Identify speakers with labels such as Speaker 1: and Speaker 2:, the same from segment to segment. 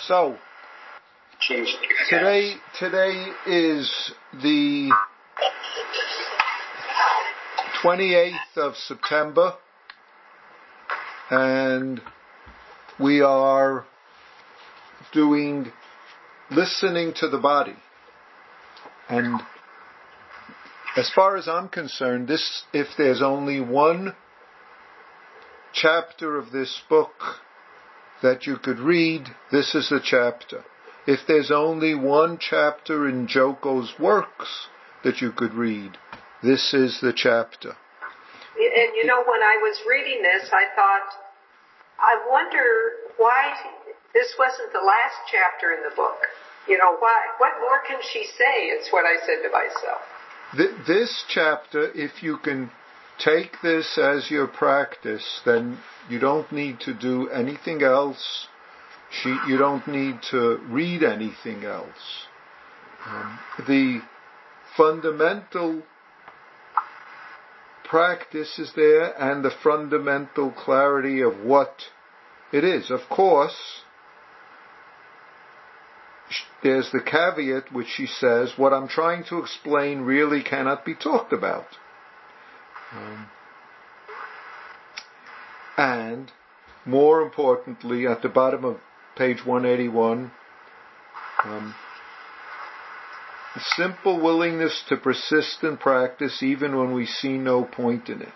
Speaker 1: So, today, today is the 28th of September, and we are doing listening to the body. And as far as I'm concerned, this, if there's only one chapter of this book that you could read, this is the chapter. If there's only one chapter in Joko's works that you could read, this is the chapter.
Speaker 2: And you know, when I was reading this, I thought, I wonder why this wasn't the last chapter in the book. You know, why, what more can she say? It's what I said to myself.
Speaker 1: This chapter, if you can take this as your practice, then you don't need to do anything else. You don't need to read anything else. Um, the fundamental practice is there and the fundamental clarity of what it is. Of course, there's the caveat which she says, what I'm trying to explain really cannot be talked about. Um, and more importantly, at the bottom of page 181, um, the simple willingness to persist in practice even when we see no point in it.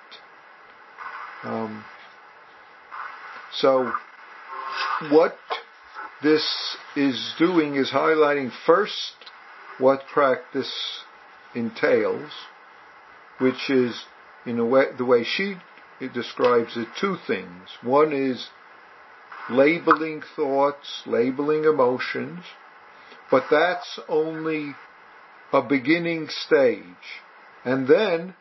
Speaker 1: Um, so, what this is doing is highlighting first what practice entails, which is in a way, the way she describes it, two things. One is labeling thoughts, labeling emotions, but that's only a beginning stage. And then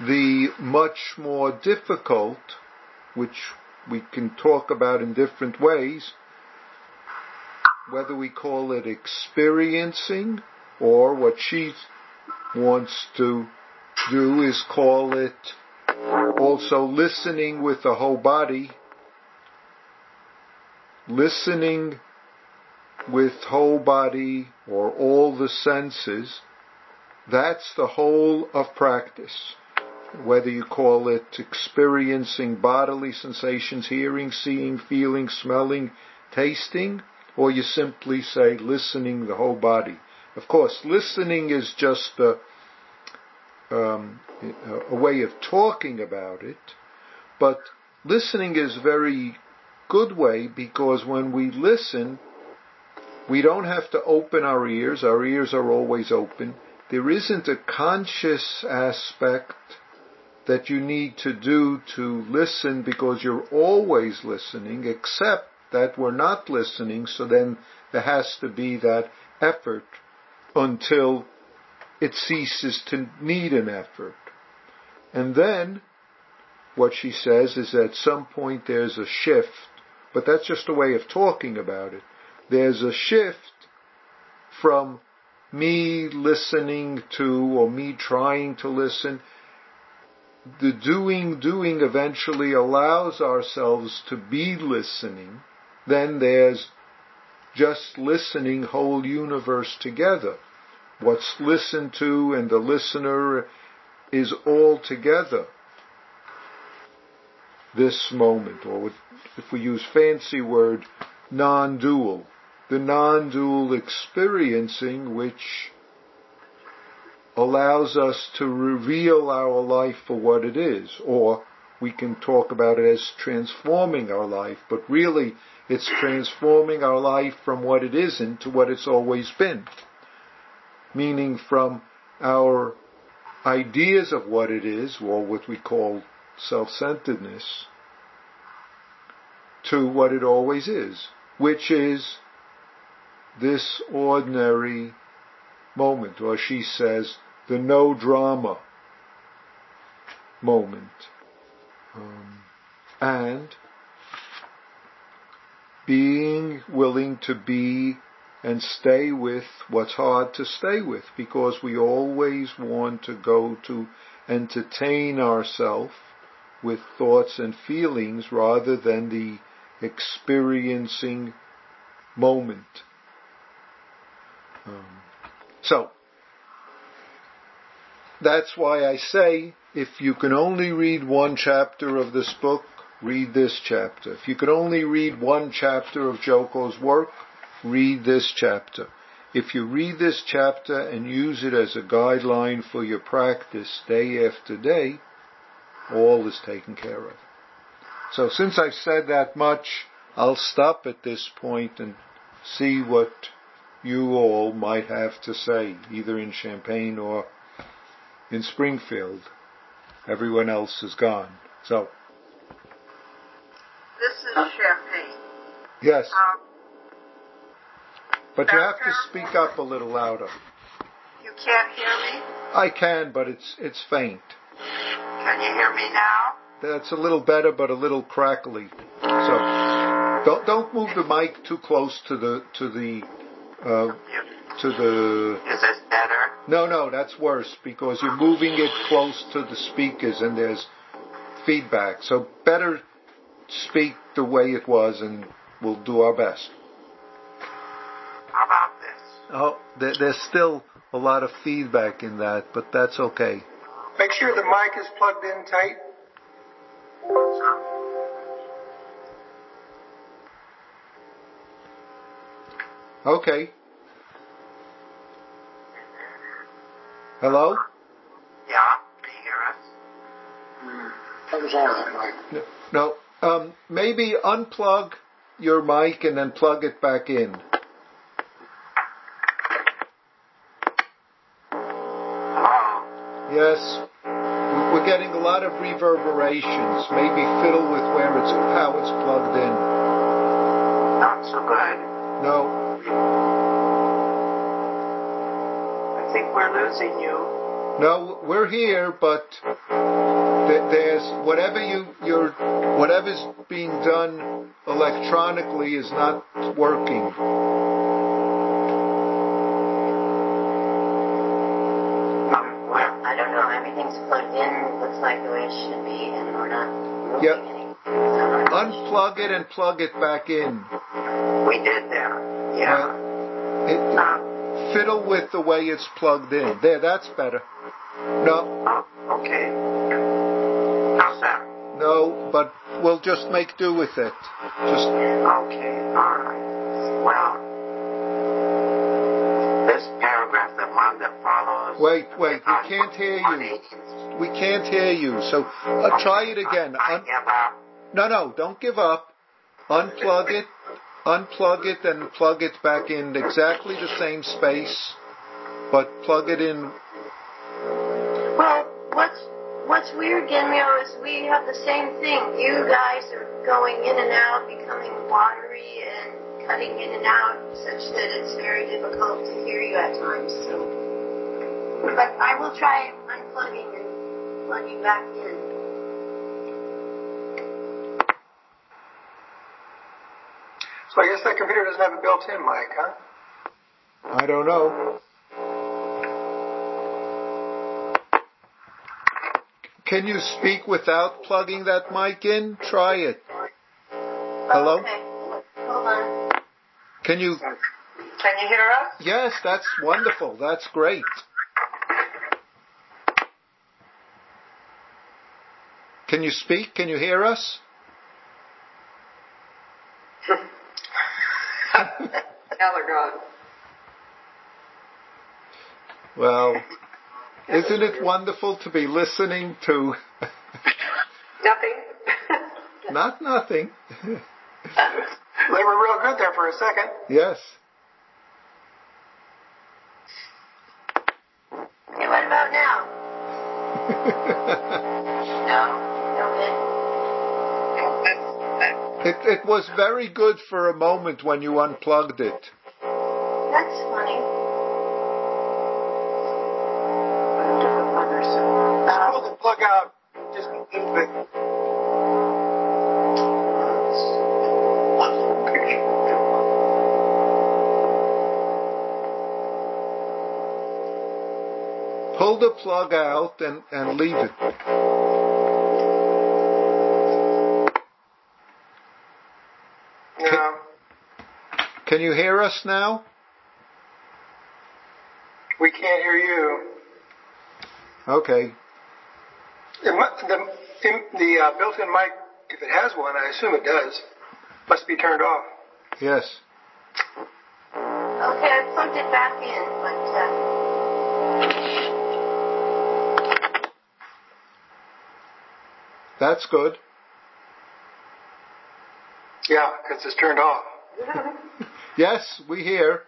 Speaker 1: the much more difficult, which we can talk about in different ways, whether we call it experiencing or what she wants to do is call it also listening with the whole body, listening with whole body or all the senses, that's the whole of practice. Whether you call it experiencing bodily sensations, hearing, seeing, feeling, smelling, tasting, or you simply say listening the whole body. Of course, listening is just a, um, a way of talking about it, but listening is very good way because when we listen, we don't have to open our ears. Our ears are always open. There isn't a conscious aspect that you need to do to listen because you're always listening, except that we're not listening, so then there has to be that effort until it ceases to need an effort. And then, what she says is at some point there's a shift, but that's just a way of talking about it. There's a shift from me listening to or me trying to listen. The doing, doing eventually allows ourselves to be listening. Then there's just listening whole universe together. What's listened to and the listener is all together. This moment, or if we use fancy word, non-dual. The non-dual experiencing which allows us to reveal our life for what it is, or we can talk about it as transforming our life, but really it's transforming our life from what it isn't to what it's always been meaning from our ideas of what it is, or what we call self-centeredness, to what it always is, which is this ordinary moment, or she says, the no drama moment. Um, and being willing to be and stay with what's hard to stay with because we always want to go to entertain ourselves with thoughts and feelings rather than the experiencing moment. Um, so, that's why I say if you can only read one chapter of this book, read this chapter. If you can only read one chapter of Joko's work, read this chapter. If you read this chapter and use it as a guideline for your practice day after day, all is taken care of. So since I've said that much, I'll stop at this point and see what you all might have to say, either in Champaign or in Springfield. Everyone else is gone. So.
Speaker 2: This is Champaign.
Speaker 1: Yes.
Speaker 2: Um,
Speaker 1: but you have to speak up a little louder.
Speaker 2: You can't hear me?
Speaker 1: I can, but it's it's faint.
Speaker 2: Can you hear me now?
Speaker 1: That's a little better, but a little crackly. So don't don't move the mic too close to the to the uh, to the.
Speaker 2: Is this better?
Speaker 1: No, no, that's worse because you're moving it close to the speakers and there's feedback. So better speak the way it was, and we'll do our best.
Speaker 2: How about this?
Speaker 1: Oh, there, there's still a lot of feedback in that, but that's okay.
Speaker 3: Make sure the mic is plugged in tight.
Speaker 1: Okay. Hello?
Speaker 2: Yeah, can you hear us?
Speaker 3: That was all that mic.
Speaker 1: No. Um, maybe unplug your mic and then plug it back in. Yes. We- We're getting a lot of reverberations. Maybe fiddle with where it's how it's plugged in.
Speaker 2: Not so good.
Speaker 1: No.
Speaker 2: I think we're losing you.
Speaker 1: No, we're here, but there's whatever you you're whatever's being done electronically is not working.
Speaker 4: Everything's plugged in. Looks like the way it should be, and we're not moving
Speaker 1: Yep.
Speaker 4: anything. So
Speaker 1: Unplug it and plug it back in.
Speaker 2: We did that. Yeah.
Speaker 1: It,
Speaker 2: Um,
Speaker 1: fiddle with the way it's plugged in. There, that's better. No,
Speaker 2: oh, okay. How's that?
Speaker 1: no, but we'll just make do with it. Just
Speaker 2: Okay, all right. Well,
Speaker 1: Wait, wait, we can't hear you. we can't hear you. So uh, try it again. Un- no, no, don't give up. Unplug it, unplug it, and plug it back in exactly the same space, but plug it in.
Speaker 4: Well, what's what's weird, Genryo, is we have the same thing. You guys are going in and out, becoming watery and cutting in and out, such that it's very difficult to hear you at times. So, but I will try unplugging and plugging back in.
Speaker 3: So I guess that computer doesn't have a built-in mic, huh?
Speaker 1: I don't know. Can you speak without plugging that mic in? Try it. Hello?
Speaker 4: Okay. Hold on.
Speaker 1: Can you?
Speaker 2: Can you hear us?
Speaker 1: Yes, that's wonderful. That's great. Can you speak? Can you hear us?
Speaker 2: Allegon.
Speaker 1: Well, isn't it wonderful to be listening to
Speaker 2: Nothing?
Speaker 1: not nothing?
Speaker 3: They were real good there for a second.
Speaker 1: yes.
Speaker 4: Okay, what about now?
Speaker 1: It, it was very good for a moment when you unplugged it.
Speaker 4: That's funny.
Speaker 3: Just pull the plug out just a little bit.
Speaker 1: Pull the plug out and, and leave it. You hear us now?
Speaker 3: We can't hear you.
Speaker 1: Okay.
Speaker 3: It mu- the the uh, built-in mic, if it has one, I assume it does, must be turned off.
Speaker 1: Yes.
Speaker 4: Okay, I plugged it back in, but uh,
Speaker 1: That's good.
Speaker 3: Yeah, because it's turned off.
Speaker 1: Yes, we hear.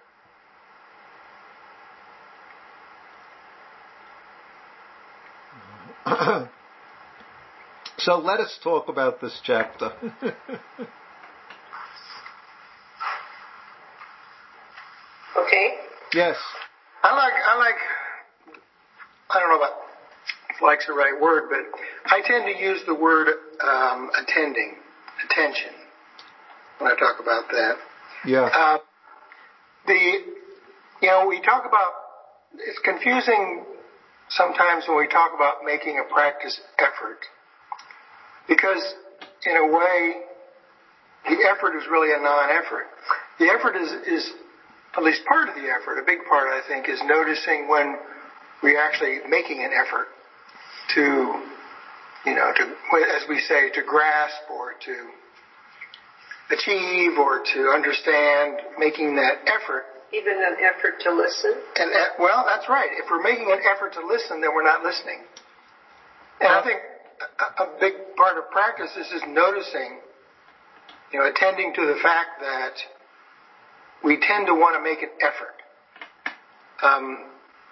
Speaker 1: so let us talk about this chapter.
Speaker 2: Okay.
Speaker 1: yes.
Speaker 3: I like I like I don't know about if like's the right word, but I tend to use the word um, attending, attention when I talk about that.
Speaker 1: Yeah.
Speaker 3: Uh, the you know we talk about it's confusing sometimes when we talk about making a practice effort because in a way the effort is really a non-effort. The effort is is at least part of the effort, a big part I think, is noticing when we're actually making an effort to you know to as we say to grasp or to achieve or to understand, making that effort.
Speaker 2: Even an effort to listen.
Speaker 3: And uh, well, that's right. If we're making an effort to listen, then we're not listening. And I think a, a big part of practice is just noticing, you know, attending to the fact that we tend to want to make an effort. Um,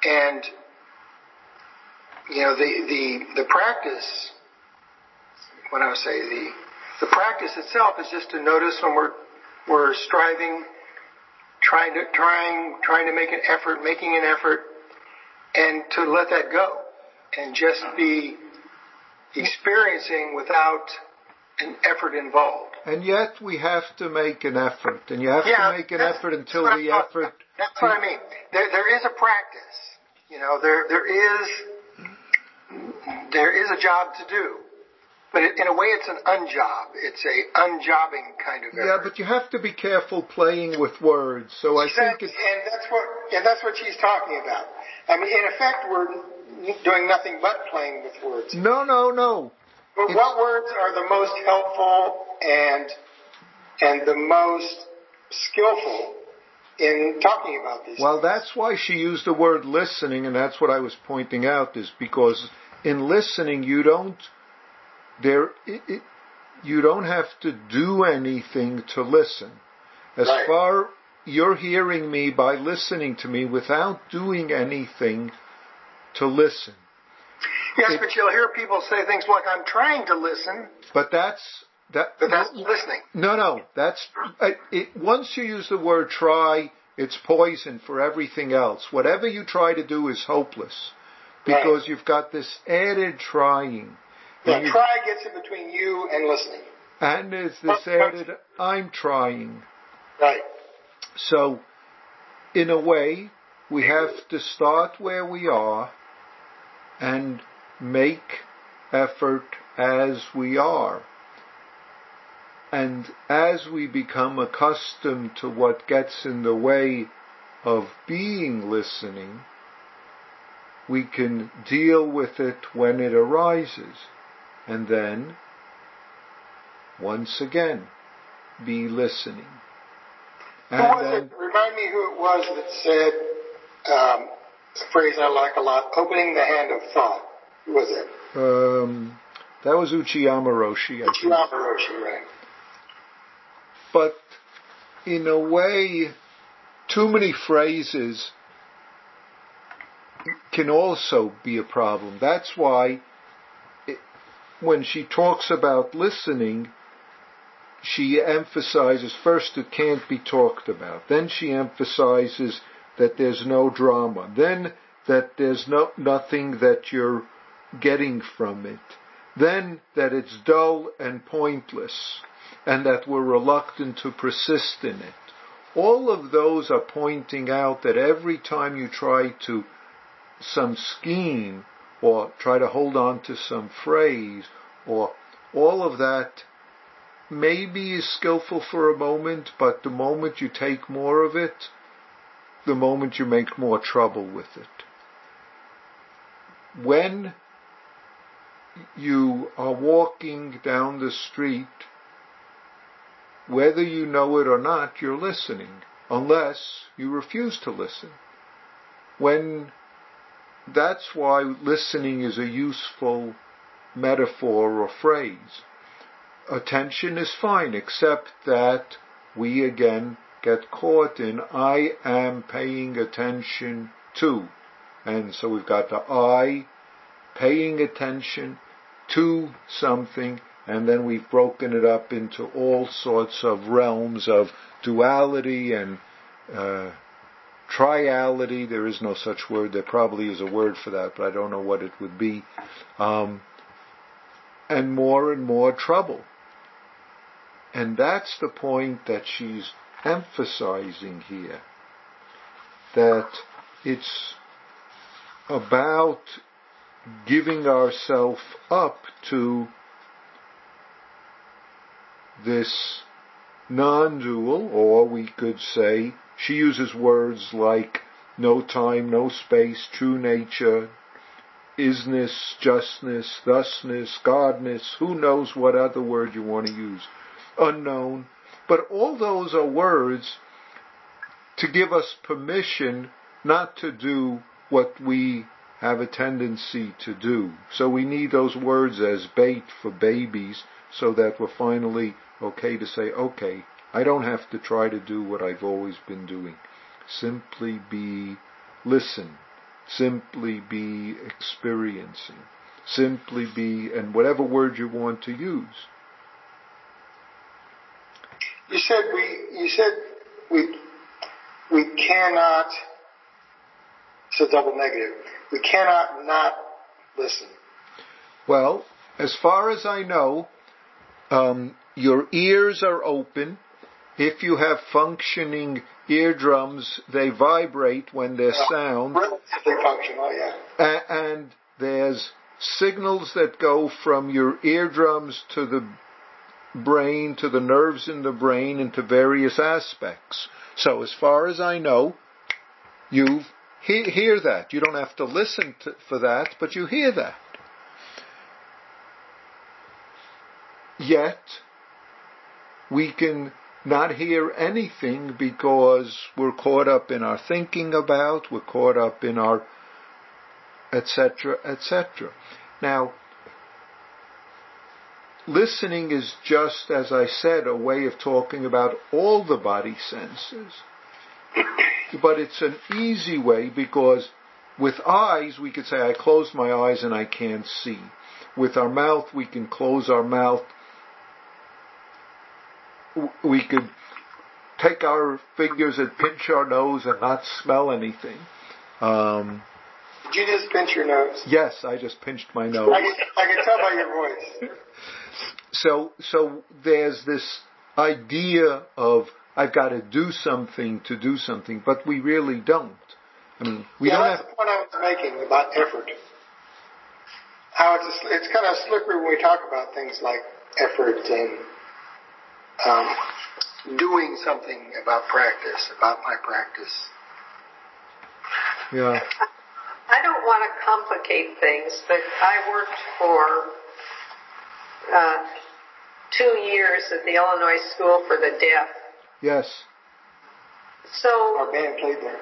Speaker 3: and you know, the the the practice. What I would say the the practice itself is just to notice when we're we're striving, trying to trying trying to make an effort, making an effort, and to let that go, and just be experiencing without an effort involved.
Speaker 1: And yet we have to make an effort, and you have
Speaker 3: Yeah,
Speaker 1: to make an effort until the effort.
Speaker 3: That's what I mean. There, there is a practice. You know, there, there is, there is a job to do. But in a way, it's an unjob. It's a unjobbing kind of effort.
Speaker 1: Yeah, but you have to be careful playing with words. So I think it's
Speaker 3: and that's what, and that's what she's talking about. I mean, in effect, we're doing nothing but playing with words.
Speaker 1: no, no, no.
Speaker 3: But
Speaker 1: It's-
Speaker 3: what words are the most helpful and and the most skillful in talking about these?
Speaker 1: Well,
Speaker 3: things?
Speaker 1: that's why she used the word listening, and that's what I was pointing out. Is because in listening you don't there it, it, you don't have to do anything to listen. As
Speaker 3: Right.
Speaker 1: far you're hearing me by listening to me without doing anything to listen.
Speaker 3: Yes,
Speaker 1: It-
Speaker 3: but you'll hear people say things like, "I'm trying to listen,"
Speaker 1: But that's that.
Speaker 3: but that's listening.
Speaker 1: No, no, that's it, it, once you use the word try, it's poison for everything else. Whatever you try to do is hopeless because
Speaker 3: Right.
Speaker 1: you've got this added trying.
Speaker 3: Yeah,
Speaker 1: you-
Speaker 3: try gets in between you and listening.
Speaker 1: and there's this added I'm trying.
Speaker 3: Right.
Speaker 1: So, in a way, we have to start where we are and make effort as we are. And as we become accustomed to what gets in the way of being listening, we can deal with it when it arises. And then, once again, be listening. And then.
Speaker 3: Remind me who it was that said um, a phrase I like a lot: "Opening the hand of thought." Who was it?
Speaker 1: um, that was Uchiyama Roshi, I think.
Speaker 3: Uchiyama Roshi, right?
Speaker 1: But in a way, too many phrases can also be a problem. That's why when she talks about listening, she emphasizes first it can't be talked about. Then she emphasizes that there's no drama. Then that there's no nothing that you're getting from it. Then that it's dull and pointless and that we're reluctant to persist in it. All of those are pointing out that every time you try to some scheme or try to hold on to some phrase or all of that maybe is skillful for a moment, but the moment you take more of it, the moment you make more trouble with it. When you are walking down the street, whether you know it or not, you're listening, unless you refuse to listen. When that's why listening is a useful metaphor or phrase. Attention is fine, except that we again get caught in I am paying attention to. And so we've got the I paying attention to something, and then we've broken it up into all sorts of realms of duality and uh, triality. There is no such word. There probably is a word for that, but I don't know what it would be. Um, and more and more trouble. And that's the point that she's emphasizing here. That it's about giving ourselves up to this non-dual, or we could say, she uses words like no time, no space, true nature, isness, justness, thusness, godness, who knows what other word you want to use, unknown. But all those are words to give us permission not to do what we have a tendency to do. So we need those words as bait for babies so that we're finally okay to say, okay, I don't have to try to do what I've always been doing. Simply be, listen, Simply be experiencing. Simply be, and whatever word you want to use.
Speaker 3: You said we, you said we, we cannot, it's a double negative. We cannot not listen.
Speaker 1: Well, as far as I know, um, your ears are open. If you have functioning eardrums, they vibrate when there's yeah. sound.
Speaker 3: Relatively functional, yeah.
Speaker 1: and there's signals that go from your eardrums to the brain, to the nerves in the brain, into various aspects. So as far as I know, you he- hear that. You don't have to listen to, for that, but you hear that. Yet, we can not hear anything because we're caught up in our thinking about, we're caught up in our etc., etc. Now, listening is just, as I said, a way of talking about all the body senses. But it's an easy way because with eyes, we could say, I close my eyes and I can't see. With our mouth, we can close our mouth we could take our fingers and pinch our nose and not smell anything. Um,
Speaker 3: Did you just pinch your nose?
Speaker 1: Yes, I just pinched my nose.
Speaker 3: I, I can tell by your voice.
Speaker 1: so, so there's this idea of I've got to do something to do something, but we really don't. I mean, we
Speaker 3: yeah,
Speaker 1: don't
Speaker 3: that's
Speaker 1: have.
Speaker 3: the point I was making about effort. How it's a, it's kind of slippery when we talk about things like effort and um, doing something about practice, about my practice.
Speaker 1: Yeah.
Speaker 2: I don't want to complicate things, but I worked for uh, two years at the Illinois School for the Deaf.
Speaker 1: Yes.
Speaker 2: So.
Speaker 3: Our band played there.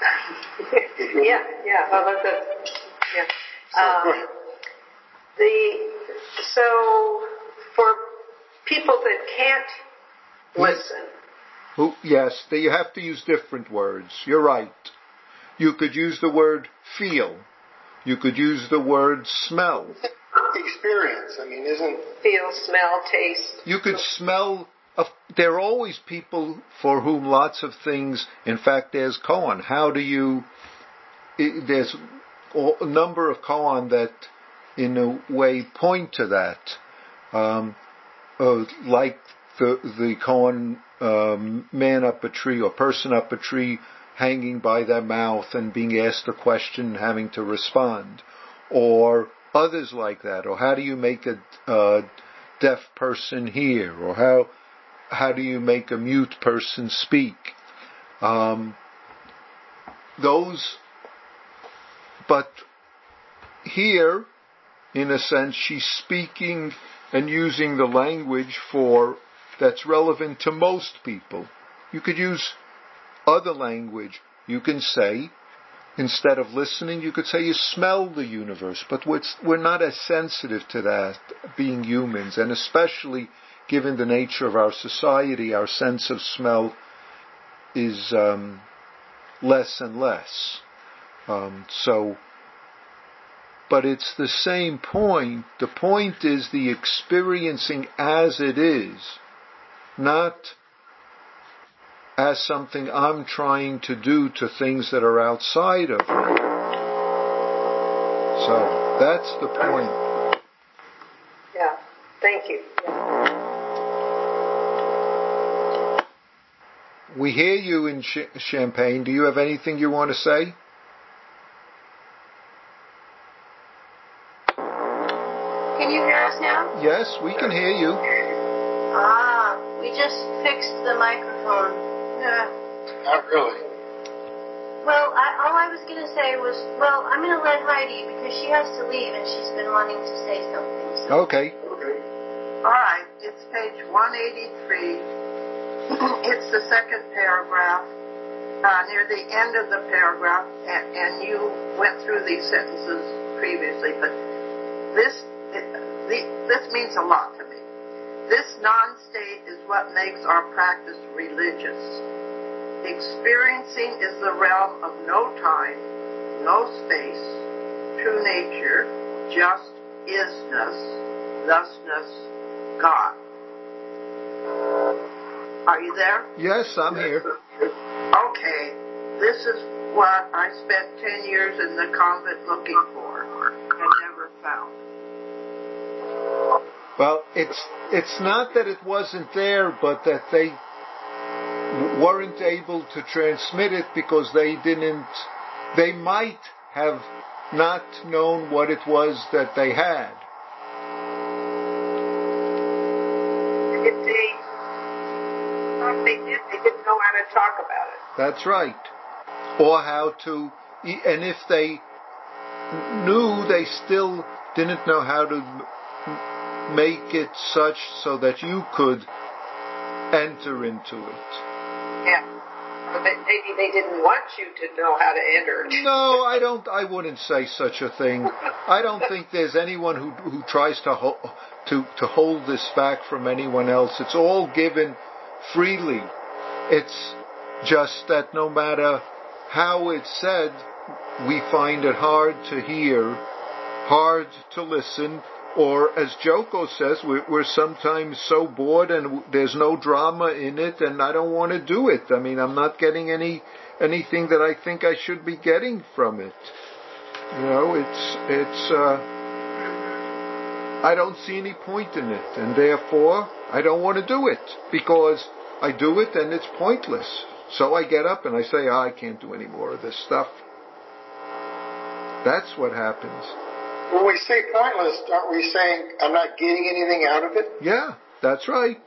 Speaker 2: yeah, yeah. Well, that's a, yeah. Um, the so for people that can't listen.
Speaker 1: Who, yes, you have to use different words. You're right. You could use the word feel. You could use the word smell.
Speaker 3: Experience. I mean, isn't
Speaker 2: feel, smell, taste.
Speaker 1: You could smell. Of, there are always people for whom lots of things. In fact, there's koan. How do you? There's a number of koan that, in a way, point to that. Um, uh, like the the koan um, man up a tree or person up a tree hanging by their mouth and being asked a question having to respond, or others like that, or how do you make a uh, deaf person hear, or how how do you make a mute person speak? Um, those, but here, in a sense, she's speaking and using the language for that's relevant to most people. You could use other language. You can say, instead of listening, you could say you smell the universe, but we're not as sensitive to that being humans, and especially given the nature of our society, our sense of smell is um, less and less. Um, so, but it's the same point. The point is the experiencing as it is, not as something I'm trying to do to things that are outside of me. So that's the point.
Speaker 2: Yeah, thank you.
Speaker 1: We hear you in Ch- Champaign. Do you have anything you want to say?
Speaker 4: Can you hear us now?
Speaker 1: Yes, we can hear you.
Speaker 4: Ah, we just fixed the microphone. Yeah.
Speaker 3: Not really.
Speaker 4: Well, I, all I was going to say was, well, I'm going to let Heidi because she has to leave and she's been wanting to say something. So.
Speaker 1: Okay.
Speaker 5: All right, it's page 183. it's the second paragraph, uh, near the end of the paragraph, and, and you went through these sentences previously, but this it, the, this means a lot to me. This non-state is what makes our practice religious. Experiencing is the realm of no time, no space, true nature, just isness, thusness, God. Are you there?
Speaker 1: Yes, I'm here.
Speaker 5: Okay. This is what I spent 10 years in the convent looking for and never found.
Speaker 1: Well, it's it's not that it wasn't there, but that they weren't able to transmit it because they didn't. They might have not known what it was that they had.
Speaker 2: If they thought they did, they didn't know how to talk about it.
Speaker 1: That's right. Or how to, and if they knew, they still didn't know how to make it such so that you could enter into it.
Speaker 2: Yeah. But maybe they didn't want you to know how to enter.
Speaker 1: No, I don't. I wouldn't say such a thing. I don't think there's anyone who who tries to ho- to to hold this back from anyone else. It's all given freely. It's just that no matter how it's said, we find it hard to hear, hard to listen, or as Joko says, we're, sometimes so bored and there's no drama in it, and I don't want to do it. I mean, I'm not getting any anything that I think I should be getting from it. You know, it's it's. Uh, I don't see any point in it, and therefore I don't want to do it because I do it and it's pointless. So I get up and I say, oh, I can't do any more of this stuff. That's what happens.
Speaker 3: When we say pointless, aren't we saying I'm not getting anything out of it?
Speaker 1: Yeah, that's right.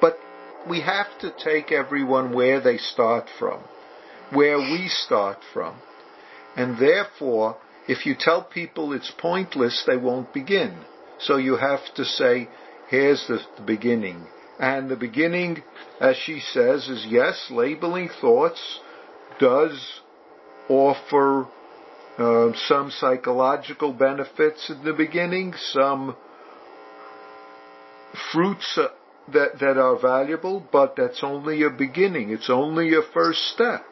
Speaker 1: But we have to take everyone where they start from, where we start from. And therefore, if you tell people it's pointless, they won't begin. So you have to say, here's the, the beginning. And the beginning, as she says, is yes, labeling thoughts does offer uh, some psychological benefits in the beginning, some fruits uh, that, that are valuable, but that's only a beginning. It's only a first step.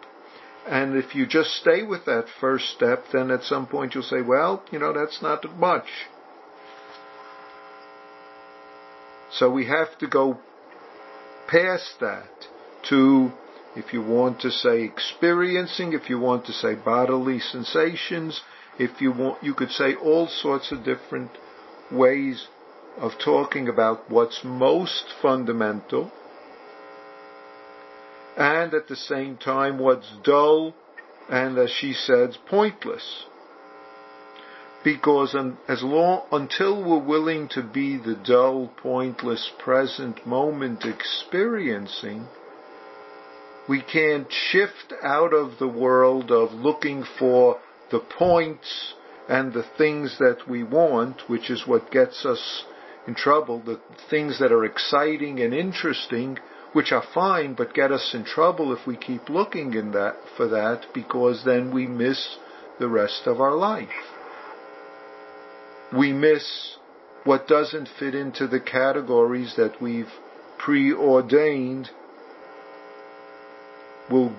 Speaker 1: And if you just stay with that first step, then at some point you'll say, well, you know, that's not much. So we have to go past that to, if you want to say experiencing, if you want to say bodily sensations, if you want, you could say all sorts of different ways of talking about what's most fundamental and at the same time what's dull and as she says pointless. Because as long, until we're willing to be the dull, pointless, present moment experiencing, we can't shift out of the world of looking for the points and the things that we want, which is what gets us in trouble, the things that are exciting and interesting, which are fine, but get us in trouble if we keep looking in that, for that, because then we miss the rest of our life. We miss what doesn't fit into the categories that we've preordained will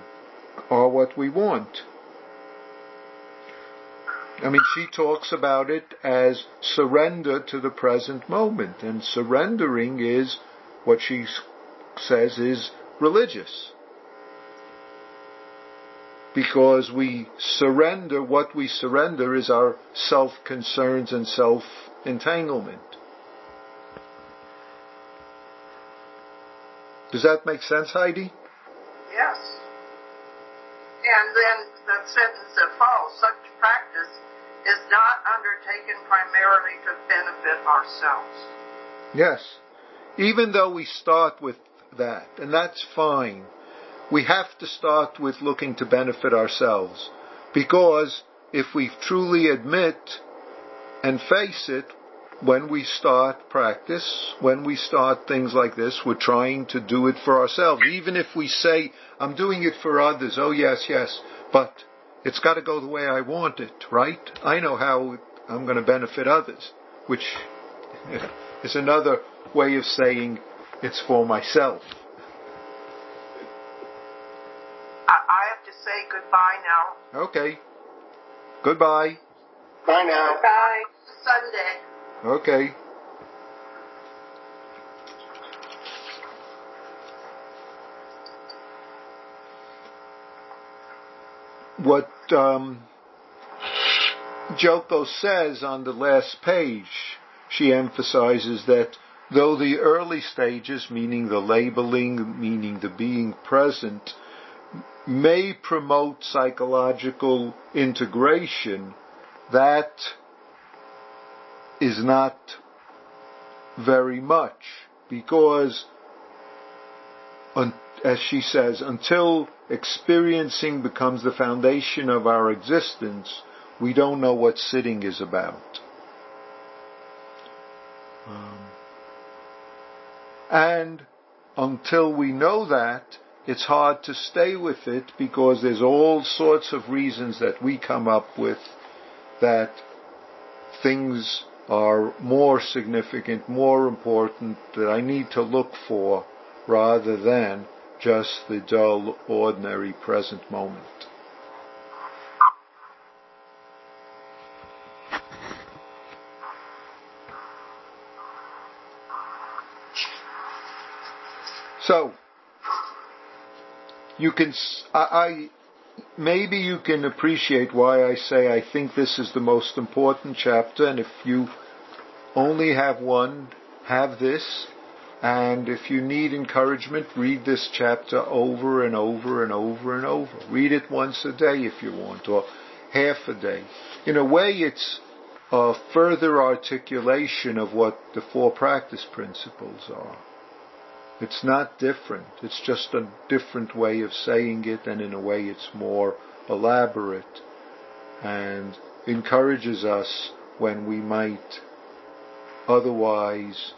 Speaker 1: are what we want. I mean, she talks about it as surrender to the present moment, and surrendering is what she says is religious because we surrender, what we surrender is our self-concerns and self-entanglement. Does that make sense, Heidi?
Speaker 5: Yes. And then the sentence that follows, such practice is not undertaken primarily to benefit ourselves.
Speaker 1: Yes. Even though we start with that, and that's fine we have to start with looking to benefit ourselves. Because if we truly admit and face it, when we start practice, when we start things like this, we're trying to do it for ourselves. Even if we say, I'm doing it for others, oh yes, yes, but it's got to go the way I want it, right? I know how I'm going to benefit others, which is another way of saying it's for myself.
Speaker 5: I have to say goodbye now.
Speaker 1: Okay. Goodbye.
Speaker 3: Bye now.
Speaker 2: Bye.
Speaker 5: Sunday.
Speaker 1: Okay. What um, Joko says on the last page, she emphasizes that though the early stages, meaning the labeling, meaning the being present, may promote psychological integration, that is not very much because, as she says, until experiencing becomes the foundation of our existence, we don't know what sitting is about. Um, and until we know that, it's hard to stay with it because there's all sorts of reasons that we come up with that things are more significant, more important, that I need to look for rather than just the dull, ordinary present moment. So, you can, I, I, maybe you can appreciate why I say I think this is the most important chapter, and if you only have one, have this, and if you need encouragement, read this chapter over and over and over and over. Read it once a day if you want, or half a day. In a way, it's a further articulation of what the four practice principles are. It's not different. It's just a different way of saying it, and in a way it's more elaborate and encourages us when we might otherwise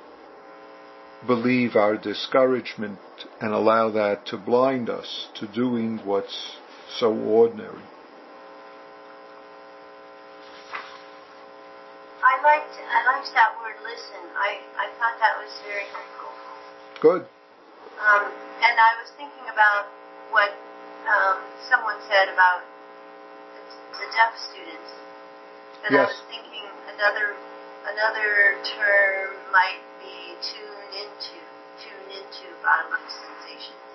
Speaker 1: believe our discouragement and allow that to blind us to doing what's so ordinary.
Speaker 4: I liked I liked that word listen. I, I thought that was very helpful.
Speaker 1: Good.
Speaker 4: Um, and I was thinking about what um, someone said about the, the deaf students, and
Speaker 1: yes.
Speaker 4: I was thinking another another term might be tune into tune into bodily sensations.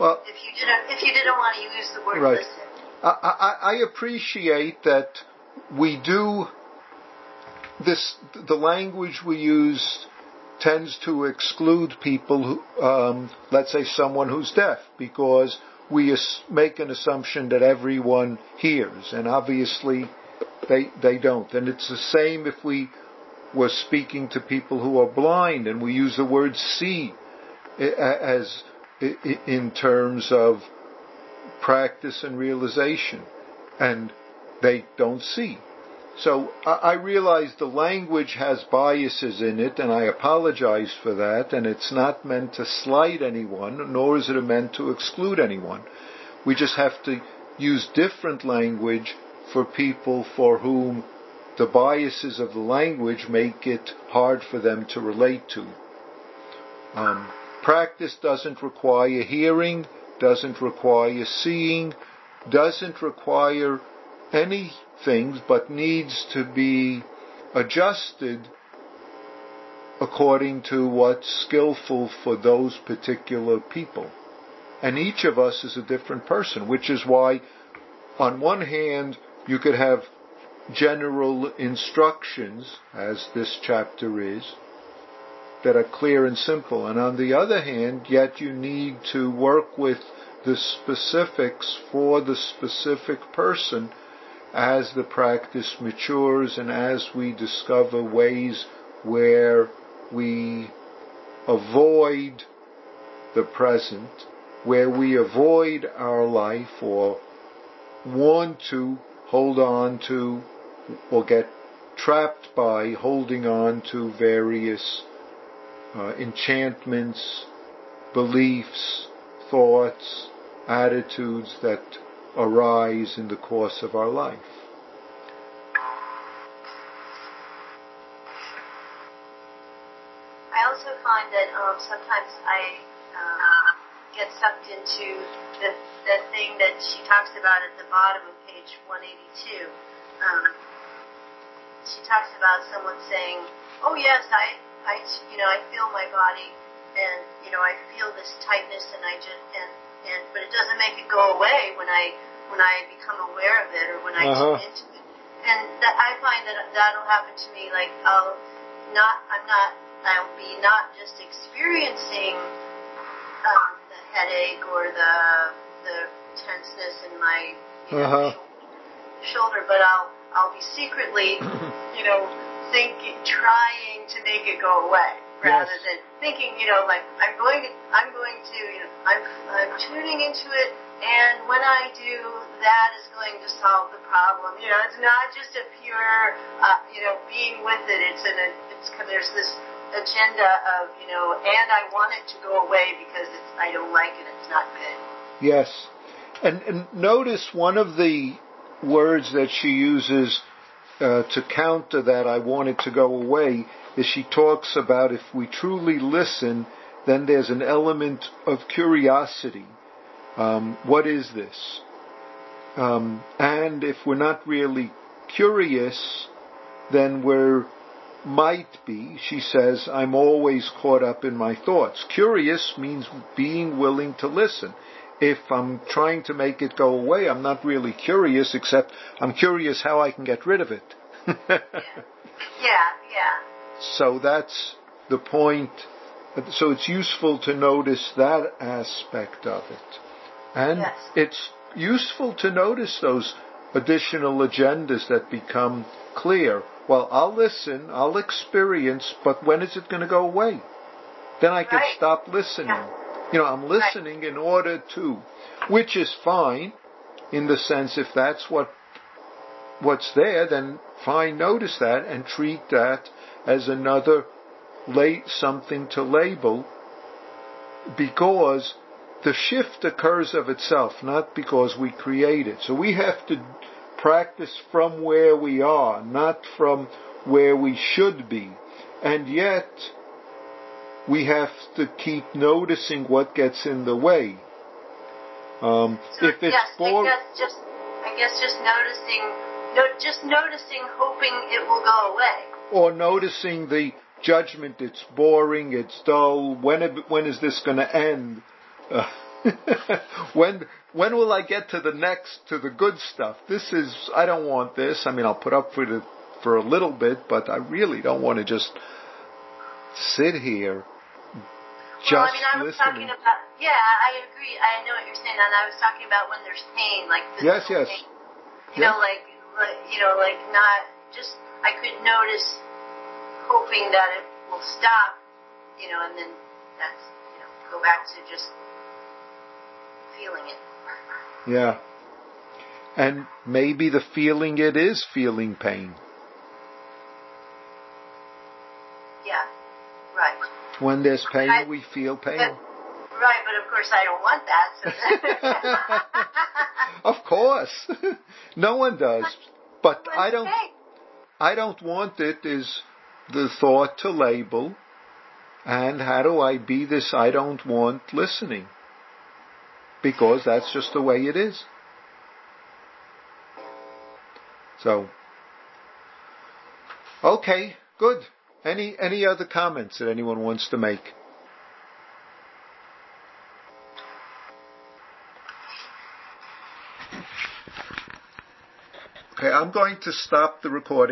Speaker 1: Well,
Speaker 4: if you didn't if you didn't want to use the word
Speaker 1: right.
Speaker 4: listen.
Speaker 1: I, I, I appreciate that we do this. The language we use tends to exclude people who, um, let's say someone who's deaf, because we make an assumption that everyone hears, and obviously They, they don't. And it's the same if we were speaking to people who are blind and we use the word see as in terms of practice and realization. And they don't see. So I realize the language has biases in it, and I apologize for that, and it's not meant to slight anyone, nor is it meant to exclude anyone. We just have to use different language for people for whom the biases of the language make it hard for them to relate to. Um, practice doesn't require hearing, doesn't require seeing, doesn't require any things, but needs to be adjusted according to what's skillful for those particular people. And each of us is a different person, which is why, on one hand, you could have general instructions, as this chapter is, that are clear and simple. And on the other hand, yet you need to work with the specifics for the specific person as the practice matures and as we discover ways where we avoid the present, where we avoid our life or want to hold on to or get trapped by holding on to various uh, enchantments, beliefs, thoughts, attitudes that arise in the course of our life.
Speaker 4: I also find that um, sometimes I uh, get sucked into the, the thing that she talks about at the bottom of page 182. Um, she talks about someone saying, "Oh yes, I, I, you know, I feel my body, and you know, I feel this tightness, and I just, and and but it doesn't make it go away when I when I become aware of it or when I uh-huh. tune into it. And that I find that that'll happen to me. Like I'll not, I'm not, I'll be not just experiencing um, the headache or the the tenseness in my you know, uh-huh. shoulder, but I'll I'll be secretly, you know, thinking, trying to make it go away rather yes. than thinking, you know, like I'm going to, I'm going to, you know, I'm, I'm tuning into it, and when I do, that is going to solve the problem. You know, it's not just a pure, uh, you know, being with it. It's an, it's there's this agenda of, you know, and I want it to go away because it's, I don't like it. It's not good.
Speaker 1: Yes, and, and notice one of the words that she uses uh, to counter that I want it to go away is she talks about if we truly listen, then there's an element of curiosity. Um, what is this? Um, and if we're not really curious, then we're might be, she says, I'm always caught up in my thoughts. Curious means being willing to listen. If I'm trying to make it go away, I'm not really curious, except I'm curious how I can get rid of it.
Speaker 4: yeah. yeah, yeah.
Speaker 1: So that's the point. So it's useful to notice that aspect of it. And yes. it's useful to notice those additional agendas that become clear. Well, I'll listen, I'll experience, but when is it going to go away? Then I can right. stop listening. Yeah. You know, I'm listening right. in order to, which is fine in the sense if that's what what's there, then fine, notice that and treat that as another late something to label because the shift occurs of itself, not because we create it. So we have to practice from where we are, not from where we should be. And yet, we have to keep noticing what gets in the way. Um,
Speaker 4: so, if it's yes, I guess just I guess just noticing, no, just noticing, hoping it will go away
Speaker 1: or noticing the judgment, it's boring, it's dull, when, when is this going to end? Uh, when, when will I get to the next, to the good stuff? This is, I don't want this. I mean, I'll put up for it for a little bit, but I really don't want to just sit here just well, I mean, I was listening.
Speaker 4: talking about, yeah, I agree. I know what you're saying, and I was talking about when there's pain, like
Speaker 1: yes, yes,
Speaker 4: pain. You know, like you know, like not just I could notice hoping that it will stop, you know, and then that's you know go back to just feeling it.
Speaker 1: Yeah. And maybe the feeling it is feeling pain.
Speaker 4: Yeah, right.
Speaker 1: When there's pain,
Speaker 4: I-
Speaker 1: we feel pain.
Speaker 4: Right, but of course I don't want that. So
Speaker 1: of course. no one does. But I don't
Speaker 4: Okay.
Speaker 1: I don't want it is the thought to label and how do I be this I don't want listening? Because that's just the way it is. So Okay, good. Any any other comments that anyone wants to make? Okay, I'm going to stop the recording.